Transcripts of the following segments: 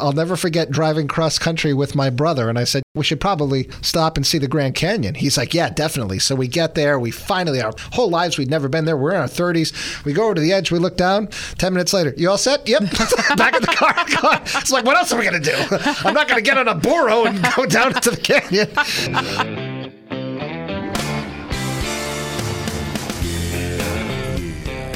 I'll never forget driving cross country with my brother. And I said, we should probably stop and see the Grand Canyon. He's like, yeah, definitely. So we get there. We finally, our whole lives, we'd never been there. We're in our 30s. We go over to the edge. We look down. 10 minutes later, you all set? Yep. Back in the car. It's like, what else are we going to do? I'm not going to get on a burro and go down into the canyon.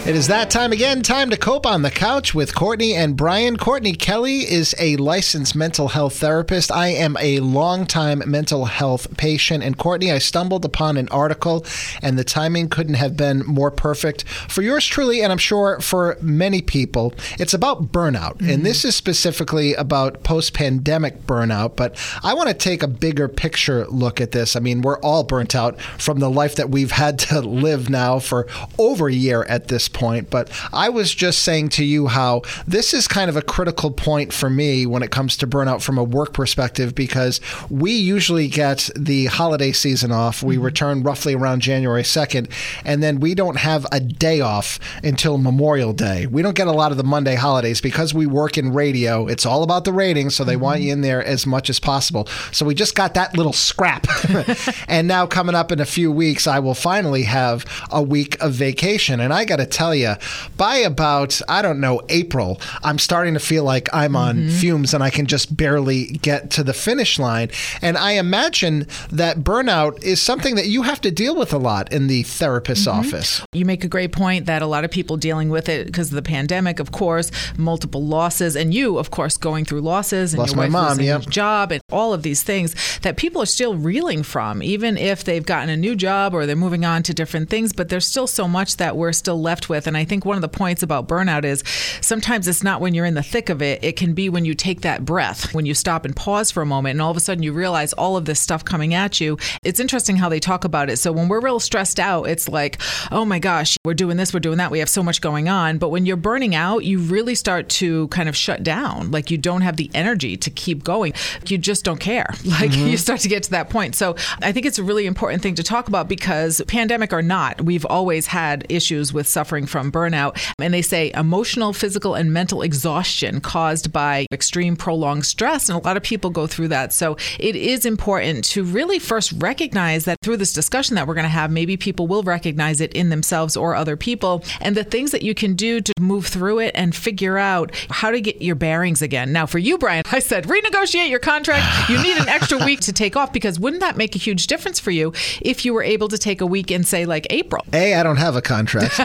It is that time again. Time to cope on the couch with Courtney and Brian. Courtney Kelly is a licensed mental health therapist. I am a longtime mental health patient. And Courtney, I stumbled upon an article, and the timing couldn't have been more perfect for yours truly, and I'm sure for many people. It's about burnout. Mm-hmm. And this is specifically about post pandemic burnout. But I want to take a bigger picture look at this. I mean, we're all burnt out from the life that we've had to live now for over a year at this point, but I was just saying to you how this is kind of a critical point for me when it comes to burnout from a work perspective because we usually get the holiday season off. We mm-hmm. return roughly around January 2nd, and then we don't have a day off until Memorial Day. We don't get a lot of the Monday holidays because we work in radio. It's all about the ratings, so they mm-hmm. want you in there as much as possible. So we just got that little scrap. and now coming up in a few weeks, I will finally have a week of vacation. And I got to tell tell you, by about, I don't know, April, I'm starting to feel like I'm on mm-hmm. fumes and I can just barely get to the finish line. And I imagine that burnout is something that you have to deal with a lot in the therapist's mm-hmm. office. You make a great point that a lot of people dealing with it because of the pandemic, of course, multiple losses, and you, of course, going through losses and Lost your wife mom, losing yeah. job and all of these things that people are still reeling from, even if they've gotten a new job or they're moving on to different things. But there's still so much that we're still left with with. And I think one of the points about burnout is sometimes it's not when you're in the thick of it, it can be when you take that breath, when you stop and pause for a moment, and all of a sudden you realize all of this stuff coming at you. It's interesting how they talk about it. So when we're real stressed out, it's like, oh my gosh, we're doing this, we're doing that, we have so much going on. But when you're burning out, you really start to kind of shut down. Like you don't have the energy to keep going. You just don't care. Like mm-hmm. you start to get to that point. So I think it's a really important thing to talk about because pandemic or not, we've always had issues with suffering suffering from burnout. And they say emotional, physical, and mental exhaustion caused by extreme prolonged stress. And a lot of people go through that. So it is important to really first recognize that through this discussion that we're going to have, maybe people will recognize it in themselves or other people, and the things that you can do to move through it and figure out how to get your bearings again. Now, for you, Brian, I said renegotiate your contract. You need an extra week to take off because wouldn't that make a huge difference for you if you were able to take a week in, say, like April? A, I don't have a contract.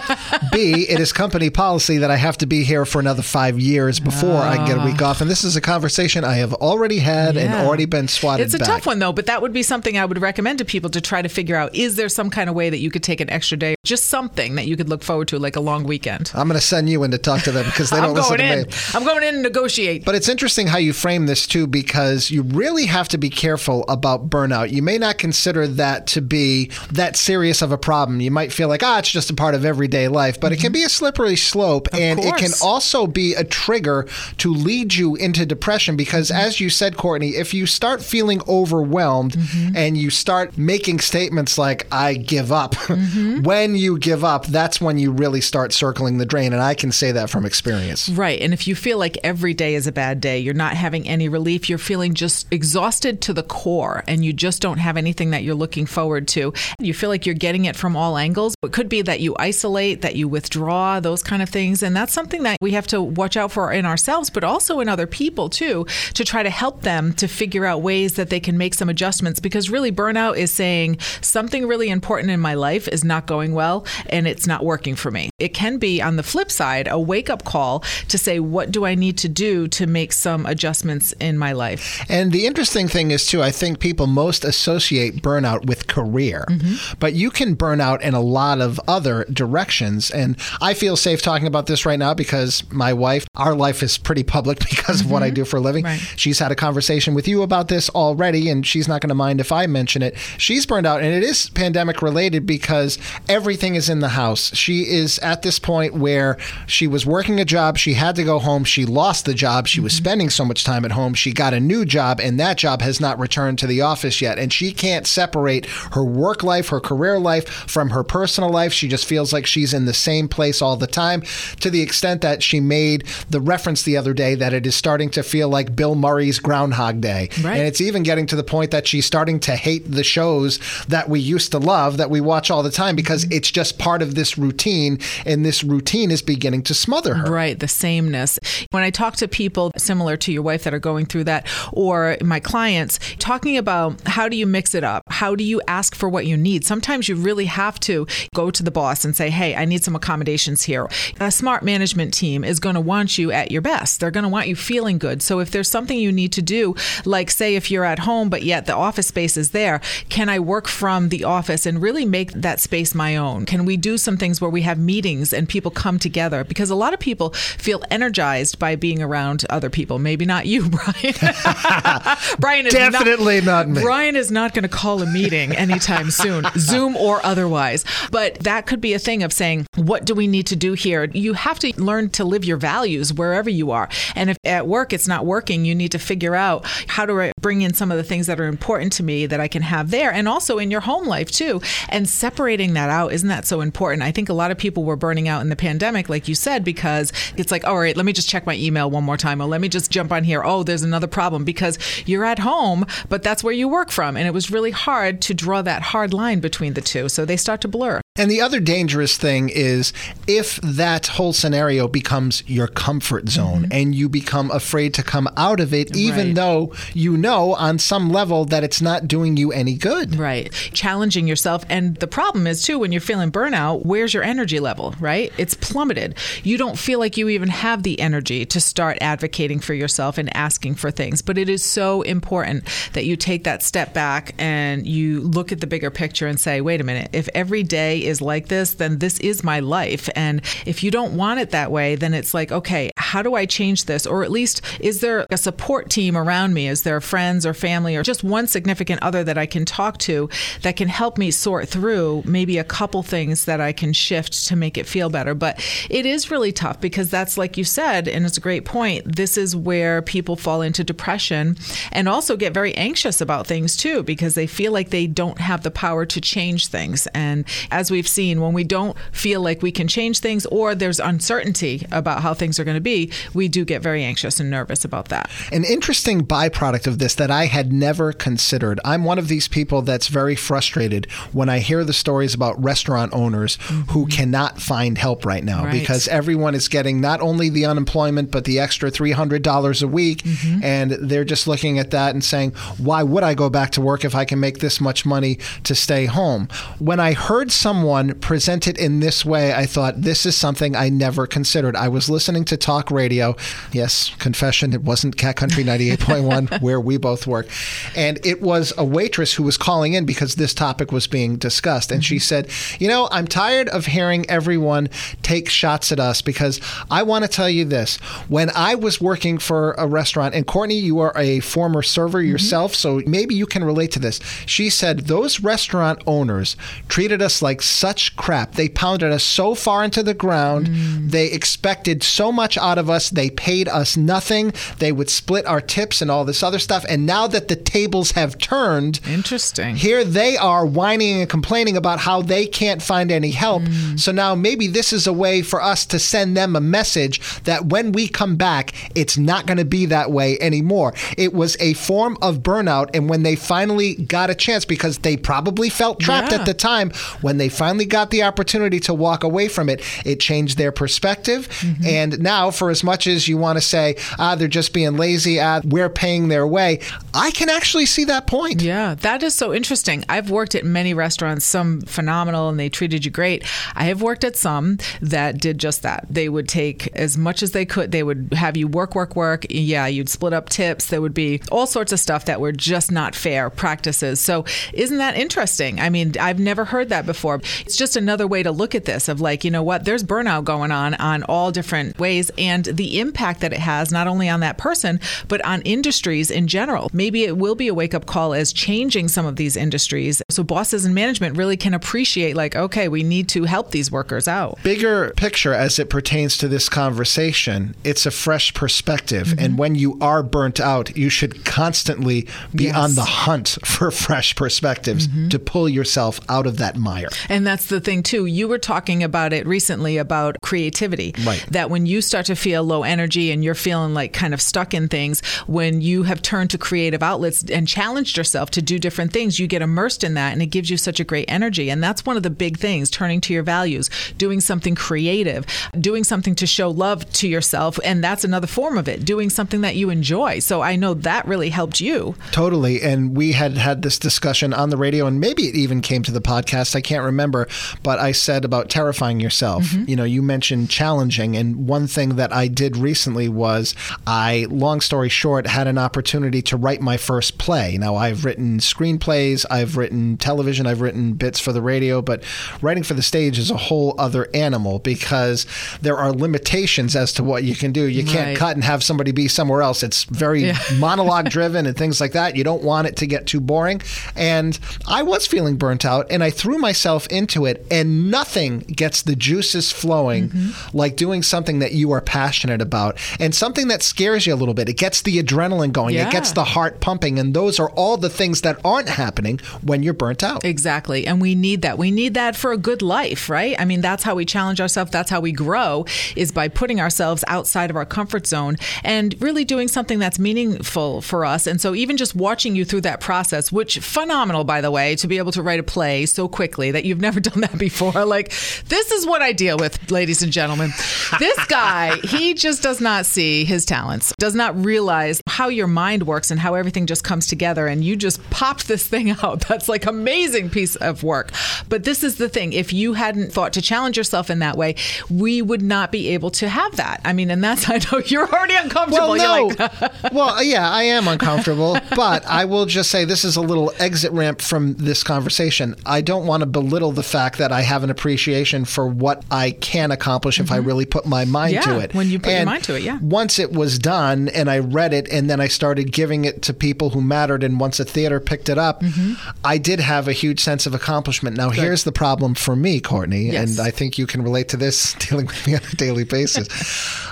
B, it is company policy that I have to be here for another five years before uh, I get a week off. And this is a conversation I have already had yeah. and already been swatted It's a back. tough one, though, but that would be something I would recommend to people to try to figure out is there some kind of way that you could take an extra day? Just something that you could look forward to, like a long weekend. I'm going to send you in to talk to them because they don't listen to in. me. I'm going in and negotiate. But it's interesting how you frame this, too, because you really have to be careful about burnout. You may not consider that to be that serious of a problem. You might feel like, ah, it's just a part of everyday life, but mm-hmm. it can be a slippery slope, of and course. it can also be a trigger to lead you into depression. Because, mm-hmm. as you said, Courtney, if you start feeling overwhelmed mm-hmm. and you start making statements like "I give up," mm-hmm. when you give up, that's when you really start circling the drain. And I can say that from experience. Right, and if you feel like every day is a bad day, you're not having any relief, you're feeling just exhausted to the core, and you just don't have anything that you're looking forward to. You feel like you're getting it from all angles. It could be that you isolate, that you withdraw, those kind of things. And that's something that we have to watch out for in ourselves, but also in other people too, to try to help them to figure out ways that they can make some adjustments. Because really, burnout is saying something really important in my life is not going well and it's not working for me. It can be, on the flip side, a wake up call to say, what do I need to do to make some adjustments in my life? And the interesting thing is, too, I think people most associate burnout with career, mm-hmm. but you can burn out in a lot of other directions. And I feel safe talking about this right now because my wife, our life is pretty public because mm-hmm. of what I mm-hmm. do for a living. Right. She's had a conversation with you about this already, and she's not going to mind if I mention it. She's burned out, and it is pandemic related because everything is in the house. She is at this point where she was working a job, she had to go home, she lost the job, she mm-hmm. was spending so much time at home, she got a new job, and that job has not returned to the office yet. And she can't separate her work life, her career life from her personal life. She just feels like she's in the same place all the time, to the extent that she made the reference the other day that it is starting to feel like Bill Murray's Groundhog Day. Right. And it's even getting to the point that she's starting to hate the shows that we used to love, that we watch all the time, mm-hmm. because it's just part of this routine, and this routine is beginning to smother her. Right, the sameness. When I talk to people similar to your wife that are going through that, or my clients, talking about how do you mix it up? How do you ask for what you need? Sometimes you really have to go to the boss and say, hey, I need some accommodations here. A smart management team is going to want you at your best. They're going to want you feeling good. So if there's something you need to do, like say if you're at home, but yet the office space is there, can I work from the office and really make that space my own? Can we do some things where we have meetings and people come together? Because a lot of people feel energized by being around other people. Maybe not you, Brian. Brian is Definitely not me. Brian is not going to call a meeting anytime soon, Zoom or otherwise. But that could be a thing of saying, what do we need to do here? You have to learn to live your values wherever you are. And if at work it's not working, you need to figure out how I bring in some of the things that are important to me that I can have there and also in your home life too. And separating that out, isn't that so important? I think a lot of people were burning out in the pandemic, like you said, because it's like, all right, let me just check my email one more time. Or let me just jump on here. Oh, there's another problem because you're at home, but that's where you work from. And it was really hard to draw that hard line between the two. So they start to blur. And the other dangerous thing is if that whole scenario becomes your comfort zone mm-hmm. and you become afraid to come out of it, even Right. though you know on some level that it's not doing you any good. Right. Challenging yourself. And the problem is, too, when you're feeling burnout, where's your energy level, right? It's plummeted. You don't feel like you even have the energy to start advocating for yourself and asking for things. But it is so important that you take that step back and you look at the bigger picture and say, wait a minute, if every day is like this, then this is my life. And if you don't want it that way, then it's like, okay, how do I change this? Or at least, is there a support team around me? Is there friends or family or just one significant other that I can talk to that can help me sort through maybe a couple things that I can shift to make it feel better? But it is really tough because that's like you said, and it's a great point. This is where people fall into depression and also get very anxious about things too because they feel like they don't have the power to change things. And as we've seen, when we don't feel like we can change things or there's uncertainty about how things are going to be, we do get very anxious and nervous about that. An interesting byproduct of this that I had never considered. I'm one of these people that's very frustrated when I hear the stories about restaurant owners who mm-hmm. cannot find help right now Right. because everyone is getting not only the unemployment but the extra $300 a week mm-hmm. and they're just looking at that and saying, "Why would I go back to work if I can make this much money to stay home?" When I heard someone present it in this way, I thought this is something I never considered. I was listening to talk radio. Yes, confession, it wasn't Cat Country 98.1 where we both work. And it was a waitress who was calling in because this topic was being discussed. And she mm-hmm. said, You know, I'm tired of hearing everyone take shots at us because I want to tell you this. When I was working for a restaurant, and Courtney, you are a former server mm-hmm. yourself, so maybe you can relate to this. She said, Those restaurant owners treated us like such crap. They pounded us so far into the ground. Mm. They expected so much out of us. They paid us nothing. They would split our tips and all this other stuff. And now that the tables have turned, Interesting. here they are whining and complaining about how they can't find any help. Hmm. So now maybe this is a way for us to send them a message that when we come back, it's not going to be that way anymore. It was a form of burnout. And when they finally got a chance, because they probably felt trapped Yeah. at the time, when they finally got the opportunity to walk away from it, it changed their perspective. Mm-hmm. And now, for as much as you want to say, ah, they're just being lazy, ah, we're paying their way, I can actually see that point. Yeah, that is so interesting. I've worked at many restaurants, some phenomenal and they treated you great. I have worked at some that did just that. They would take as much as they could. They would have you work, work, work. Yeah, you'd split up tips. There would be all sorts of stuff that were just not fair practices. So, isn't that interesting? I mean, I've never heard that before. It's just another way to look at this of like, you know what, there's burnout going on on all different ways. And and the impact that it has not only on that person, but on industries in general. Maybe it will be a wake up call as changing some of these industries so bosses and management really can appreciate, like, okay, we need to help these workers out. Bigger picture as it pertains to this conversation, it's a fresh perspective. Mm-hmm. And when you are burnt out, you should constantly be yes. on the hunt for fresh perspectives mm-hmm. to pull yourself out of that mire. And that's the thing, too. You were talking about it recently about creativity. Right. That when you start to feel low energy and you're feeling like kind of stuck in things, when you have turned to creative outlets and challenged yourself to do different things, you get immersed in that and it gives you such a great energy. And that's one of the big things turning to your values, doing something creative, doing something to show love to yourself. And that's another form of it, doing something that you enjoy. So I know that really helped you. Totally. And we had had this discussion on the radio, and maybe it even came to the podcast. I can't remember, but I said about terrifying yourself. Mm-hmm. You know, you mentioned challenging. And one thing that I did recently was I, long story short, had an opportunity to write my first play. Now, I've written screenplays, I've written television, I've written bits for the radio, but writing for the stage is a whole other animal because there are limitations as to what you can do. You can't right. cut and have somebody be somewhere else. It's very yeah. monologue driven and things like that. You don't want it to get too boring. And I was feeling burnt out and I threw myself into it, and nothing gets the juices flowing mm-hmm. like doing something that you are passionate about and something that scares you a little bit. It gets the adrenaline going, yeah. it gets the heart pumping, and those are all the things that aren't happening when you're burnt out. Exactly. And we need that. We need that for a good life, right? I mean, that's how we challenge ourselves. That's how we grow is by putting ourselves outside of our comfort zone and really doing something that's meaningful for us. And so even just watching you through that process, which phenomenal, by the way, to be able to write a play so quickly that you've never done that before. Like, this is what I deal with, ladies and gentlemen. this guy, he just does not see his talents, does not realize how your mind works and how everything just comes together. And you just popped this thing out. That's like amazing piece of work. But this is the thing. If you hadn't thought to challenge yourself in that way, we would not be able to have that. I mean, and that's, I know you're already uncomfortable. Well, no. Like, well, yeah, I am uncomfortable. but I will just say this is a little exit ramp from this conversation. I don't want to belittle the fact that I have an appreciation for what I can accomplish mm-hmm. if I mm-hmm. really put my mind yeah, to it. When you put and your mind to it, yeah. Once it was done and I read it and then I started giving it to people who mattered, and once a theater picked it up, mm-hmm. I did have a huge sense of accomplishment. Now, Good. here's the problem for me, Courtney, yes. and I think you can relate to this dealing with me on a daily basis.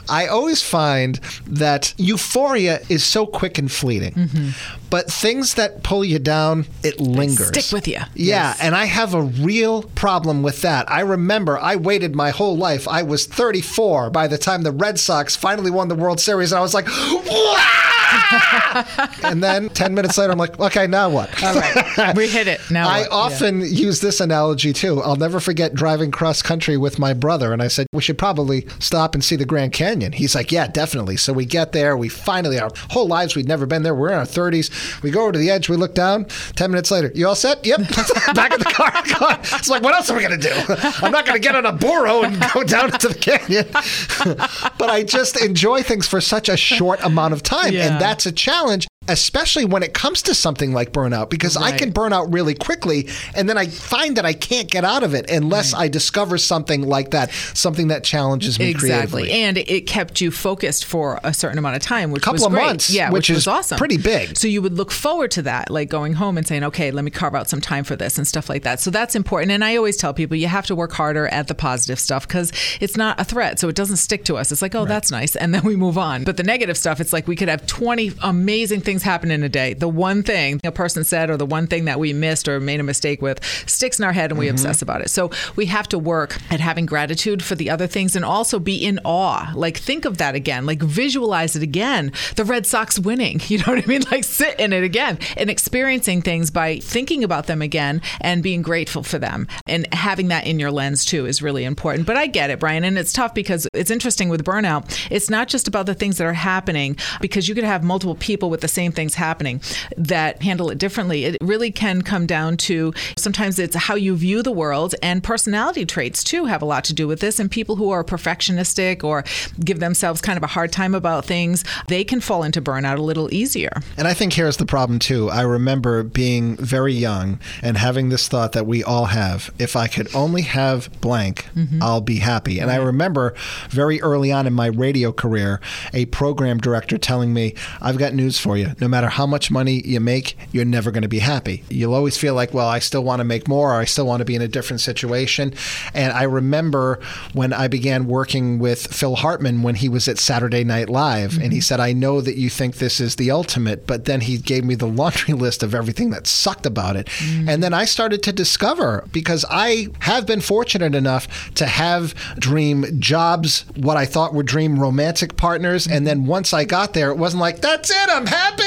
I always find that euphoria is so quick and fleeting. Mm-hmm. But things that pull you down, it lingers. They stick with you. Yeah, yes. and I have a real problem with that. I remember I waited my whole life. I was 34 by the time the Red Sox finally won the World Series, and I was like, and then 10 minutes later, I'm like, okay, now what? All right. We hit it. Now I what? often yeah. use this analogy too. I'll never forget driving cross country with my brother, and I said, we should probably stop and see the Grand Canyon. He's like, yeah, definitely. So we get there. We finally, our whole lives, we'd never been there. We're in our 30s. We go over to the edge. We look down. 10 minutes later, you all set? Yep. Back in the car. It's like, what else are we going to do? I'm not going to get on a burro and go down into the canyon. but I just enjoy things for such a short amount of time. Yeah. And that's a challenge especially when it comes to something like burnout because right. I can burn out really quickly and then I find that I can't get out of it unless right. I discover something like that, something that challenges me exactly. creatively. And it kept you focused for a certain amount of time, which a couple was of great. months, yeah, which, which is awesome, pretty big. So you would look forward to that, like going home and saying, "Okay, let me carve out some time for this" and stuff like that. So that's important. And I always tell people you have to work harder at the positive stuff because it's not a threat, so it doesn't stick to us. It's like, "Oh, right. that's nice," and then we move on. But the negative stuff, it's like we could have twenty amazing things happen in a day the one thing a person said or the one thing that we missed or made a mistake with sticks in our head and we mm-hmm. obsess about it. So we have to work at having gratitude for the other things and also be in awe. Like think of that again, like visualize it again. The Red Sox winning, you know what I mean? Like sit in it again and experiencing things by thinking about them again and being grateful for them and having that in your lens too is really important. But I get it, Brian, and it's tough because it's interesting with burnout. It's not just about the things that are happening because you could have multiple people with the same same things happening that handle it differently. It really can come down to sometimes it's how you view the world and personality traits too have a lot to do with this. And people who are perfectionistic or give themselves kind of a hard time about things, they can fall into burnout a little easier. And I think here's the problem too. I remember being very young and having this thought that we all have if I could only have blank, mm-hmm. I'll be happy. And right. I remember very early on in my radio career, a program director telling me, I've got news for you. No matter how much money you make, you're never going to be happy. You'll always feel like, well, I still want to make more or I still want to be in a different situation. And I remember when I began working with Phil Hartman when he was at Saturday Night Live, mm-hmm. and he mm-hmm. said, I know that you think this is the ultimate, but then he gave me the laundry list of everything that sucked about it. Mm-hmm. And then I started to discover because I have been fortunate enough to have dream jobs, what I thought were dream romantic partners. And then once I got there, it wasn't like, that's it, I'm happy.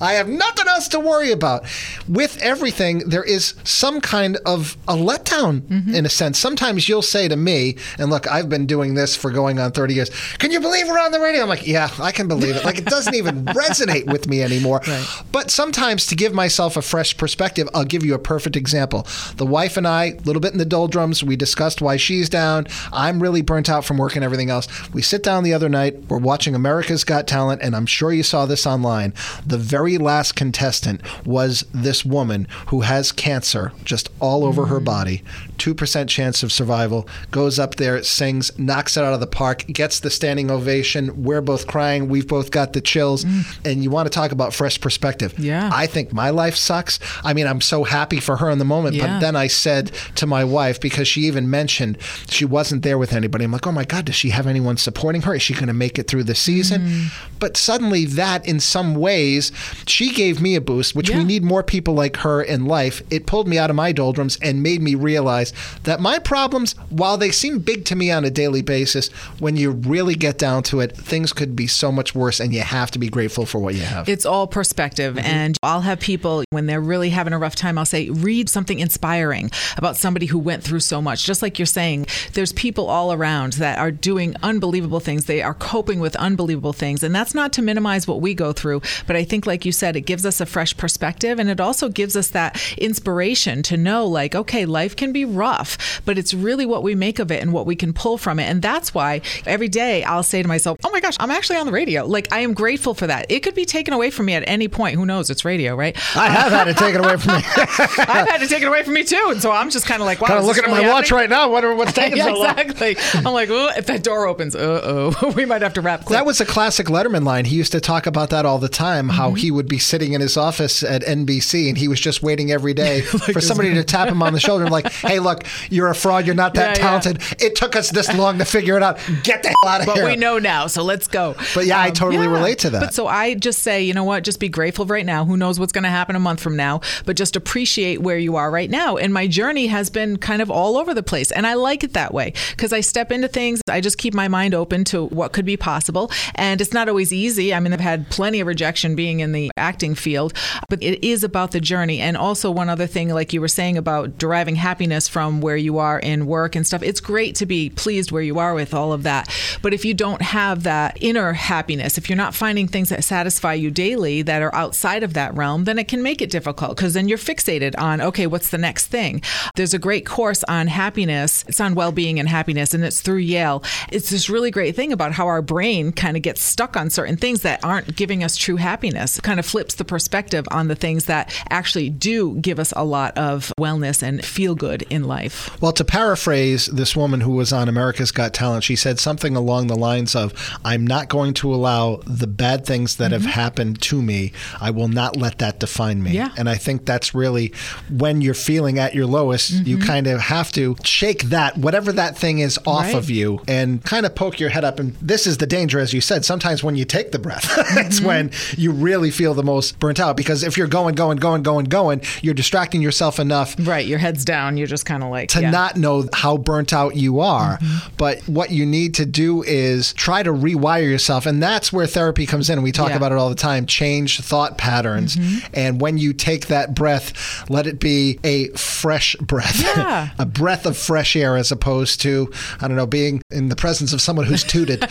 I have nothing else to worry about. With everything, there is some kind of a letdown mm-hmm. in a sense. Sometimes you'll say to me, and look, I've been doing this for going on 30 years. Can you believe we're on the radio? I'm like, yeah, I can believe it. Like, it doesn't even resonate with me anymore. Right. But sometimes to give myself a fresh perspective, I'll give you a perfect example. The wife and I, a little bit in the doldrums, we discussed why she's down. I'm really burnt out from work and everything else. We sit down the other night, we're watching America's Got Talent, and I'm sure you saw this online. The very last contestant was this woman who has cancer just all over mm. her body, 2% chance of survival, goes up there, sings, knocks it out of the park, gets the standing ovation. We're both crying. We've both got the chills. Mm. And you want to talk about fresh perspective. Yeah. I think my life sucks. I mean, I'm so happy for her in the moment. Yeah. But then I said to my wife, because she even mentioned she wasn't there with anybody, I'm like, oh my God, does she have anyone supporting her? Is she going to make it through the season? Mm. But suddenly, that in some ways, she gave me a boost, which yeah. we need more people like her in life. It pulled me out of my doldrums and made me realize that my problems, while they seem big to me on a daily basis, when you really get down to it, things could be so much worse, and you have to be grateful for what you have. It's all perspective. Mm-hmm. And I'll have people, when they're really having a rough time, I'll say, read something inspiring about somebody who went through so much. Just like you're saying, there's people all around that are doing unbelievable things. They are coping with unbelievable things. And that's not to minimize what we go through, but I think, like you said, it gives us a fresh perspective and it also gives us that inspiration to know, like, okay, life can be rough, but it's really what we make of it and what we can pull from it. And that's why every day I'll say to myself, oh my gosh, I'm actually on the radio. Like, I am grateful for that. It could be taken away from me at any point. Who knows? It's radio, right? I have had it taken away from me. I've had it taken away from me too. And so I'm just kind of like, wow. Kind of looking at my happening? watch right now, wondering what's taking yeah, so long. Exactly. I'm like, oh, if that door opens, uh oh, we might have to wrap. Quick. That was a classic Letterman line. He used to talk about that all the time. How mm-hmm. he would be sitting in his office at NBC and he was just waiting every day like for somebody to tap him on the shoulder and like, hey, look, you're a fraud. You're not that yeah, talented. Yeah. It took us this long to figure it out. Get the hell out of but here. But we know now, so let's go. But yeah, um, I totally yeah. relate to that. But so I just say, you know what? Just be grateful right now. Who knows what's going to happen a month from now? But just appreciate where you are right now. And my journey has been kind of all over the place, and I like it that way because I step into things. I just keep my mind open to what could be possible, and it's not always easy. I mean, I've had plenty of rejection being in the acting field, but it is about the journey. And also one other thing, like you were saying about deriving happiness from where you are in work and stuff. It's great to be pleased where you are with all of that. But if you don't have that inner happiness, if you're not finding things that satisfy you daily that are outside of that realm, then it can make it difficult because then you're fixated on, okay, what's the next thing? There's a great course on happiness. It's on well being and happiness, and it's through Yale. It's this really great thing about how our brain kind of gets stuck on certain things that aren't giving us true happiness. Kind of flips the perspective on the things that actually do give us a lot of wellness and feel good in life. Well, to paraphrase this woman who was on America's Got Talent, she said something along the lines of, I'm not going to allow the bad things that mm-hmm. have happened to me, I will not let that define me. Yeah. And I think that's really when you're feeling at your lowest, mm-hmm. you kind of have to shake that, whatever that thing is, off right. of you and kind of poke your head up. And this is the danger, as you said, sometimes when you take the breath, mm-hmm. when you really feel the most burnt out because if you're going, going, going, going, going, you're distracting yourself enough. Right. Your head's down. You're just kind of like to yeah. not know how burnt out you are. Mm-hmm. But what you need to do is try to rewire yourself. And that's where therapy comes in. We talk yeah. about it all the time change thought patterns. Mm-hmm. And when you take that breath, let it be a fresh breath, yeah. a breath of fresh air as opposed to, I don't know, being in the presence of someone who's tooted.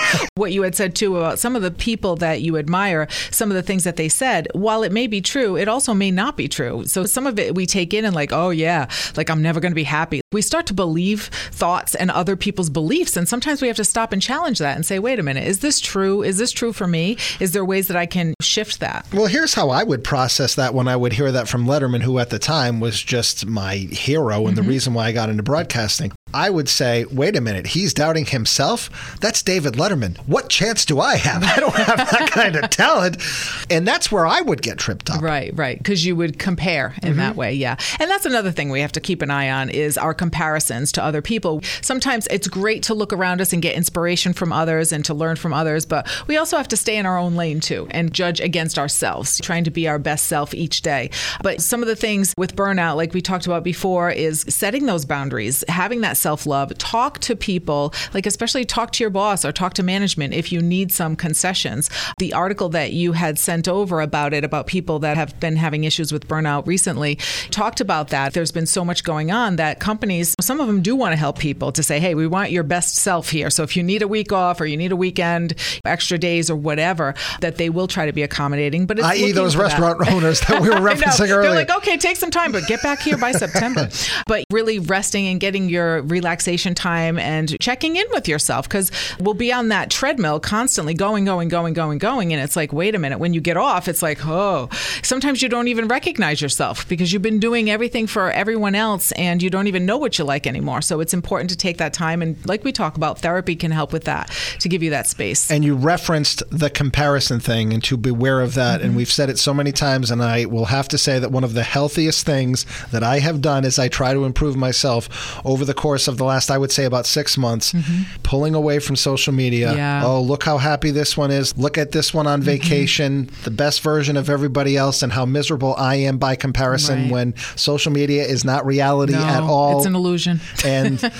what you had said too about some of the people that you admire admire some of the things that they said. While it may be true, it also may not be true. So some of it we take in and like, oh yeah, like I'm never going to be happy. We start to believe thoughts and other people's beliefs. And sometimes we have to stop and challenge that and say, wait a minute, is this true? Is this true for me? Is there ways that I can shift that? Well, here's how I would process that when I would hear that from Letterman, who at the time was just my hero and mm-hmm. the reason why I got into broadcasting. I would say, wait a minute, he's doubting himself? That's David Letterman. What chance do I have? I don't have that kind of talent. And that's where I would get tripped up. Right, right. Because you would compare in mm-hmm. that way, yeah. And that's another thing we have to keep an eye on is our comparisons to other people. Sometimes it's great to look around us and get inspiration from others and to learn from others, but we also have to stay in our own lane too and judge against ourselves, trying to be our best self each day. But some of the things with burnout, like we talked about before, is setting those boundaries, having that self love. Talk to people, like especially talk to your boss or talk to management if you need some concessions. The article that you had sent over about it, about people that have been having issues with burnout recently, talked about that. There's been so much going on that companies, some of them do want to help people to say, hey, we want your best self here. So if you need a week off or you need a weekend, extra days or whatever, that they will try to be accommodating. But i.e., those restaurant that. owners that we were referencing earlier. They're like, okay, take some time, but get back here by September. but really resting and getting your relaxation time and checking in with yourself because we'll be on that treadmill constantly going, going, going, going, going. And it's like, wait a minute. When you get off, it's like, oh, sometimes you don't even recognize yourself because you've been doing everything for everyone else and you don't even know what you like anymore. So it's important to take that time. And like we talk about, therapy can help with that to give you that space. And you referenced the comparison thing and to beware of that. Mm-hmm. And we've said it so many times. And I will have to say that one of the healthiest things that I have done is I try to improve myself over the course of the last, I would say, about six months, mm-hmm. pulling away from social media. Yeah. Oh, look how happy this one is. Look at this one on mm-hmm. vacation, mm-hmm. the best version of everybody else, and how miserable I am by comparison right. when social media is not reality no, at all. It's an illusion. and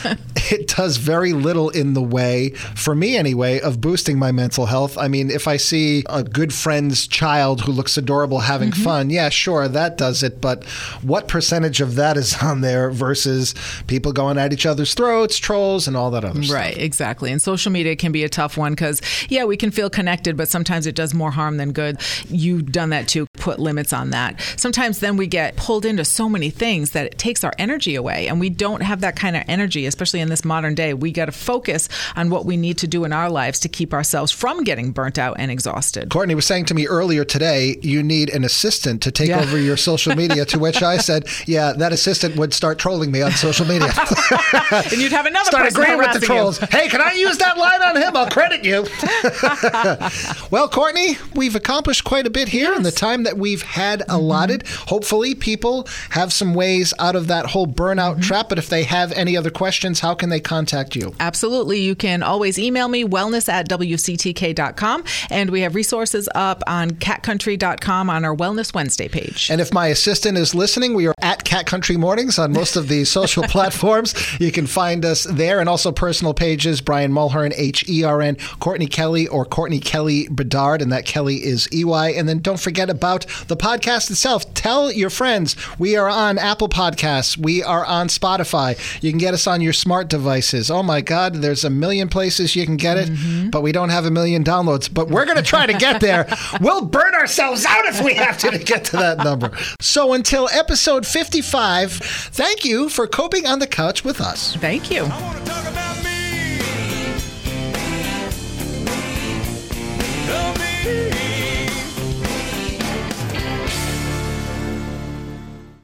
it does very little in the way, for me anyway, of boosting my mental health. I mean, if I see a good friend's child who looks adorable having mm-hmm. fun, yeah, sure, that does it. But what percentage of that is on there versus people going at each other's throats, trolls, and all that other stuff? Right, exactly. And social media can be a tough one because, yeah, we can feel connected, but sometimes it does more harm than good. You've done that too. Put limits on that. Sometimes then we get pulled into so many things that it takes our energy away, and we don't have that kind of energy, especially in this modern day. We got to focus on what we need to do in our lives to keep ourselves from getting burnt out and exhausted. Courtney was saying to me earlier today, you need an assistant to take yeah. over your social media, to which I said, yeah, that assistant would start trolling me on social media. and you'd have another start agreeing with the trolls. You. Hey, can I use that line on him? I'll credit you. well, Courtney, we've accomplished quite a bit here yes. in the time that we've had mm-hmm. allotted. Hopefully, people have some ways out of that whole burnout mm-hmm. trap. But if they have any other questions, how can they contact you? Absolutely. You can always email me, wellness at WCTK.com. And we have resources up on catcountry.com on our Wellness Wednesday page. And if my assistant is listening, we are at Cat Country Mornings on most of the social platforms. You can find us there and also personal pages Brian Mulhern, H E R N, Courtney Kelly, or Courtney Kelly Bedard, and that Kelly is E Y. And then don't forget about the podcast itself. Tell your friends we are on Apple Podcasts, we are on Spotify. You can get us on your smart devices. Oh my God, there's a million places you can get it, mm-hmm. but we don't have a million downloads. But we're going to try to get there. we'll burn ourselves out if we have to to get to that number. So until episode 55, thank you for coping on the couch with us. Thank you.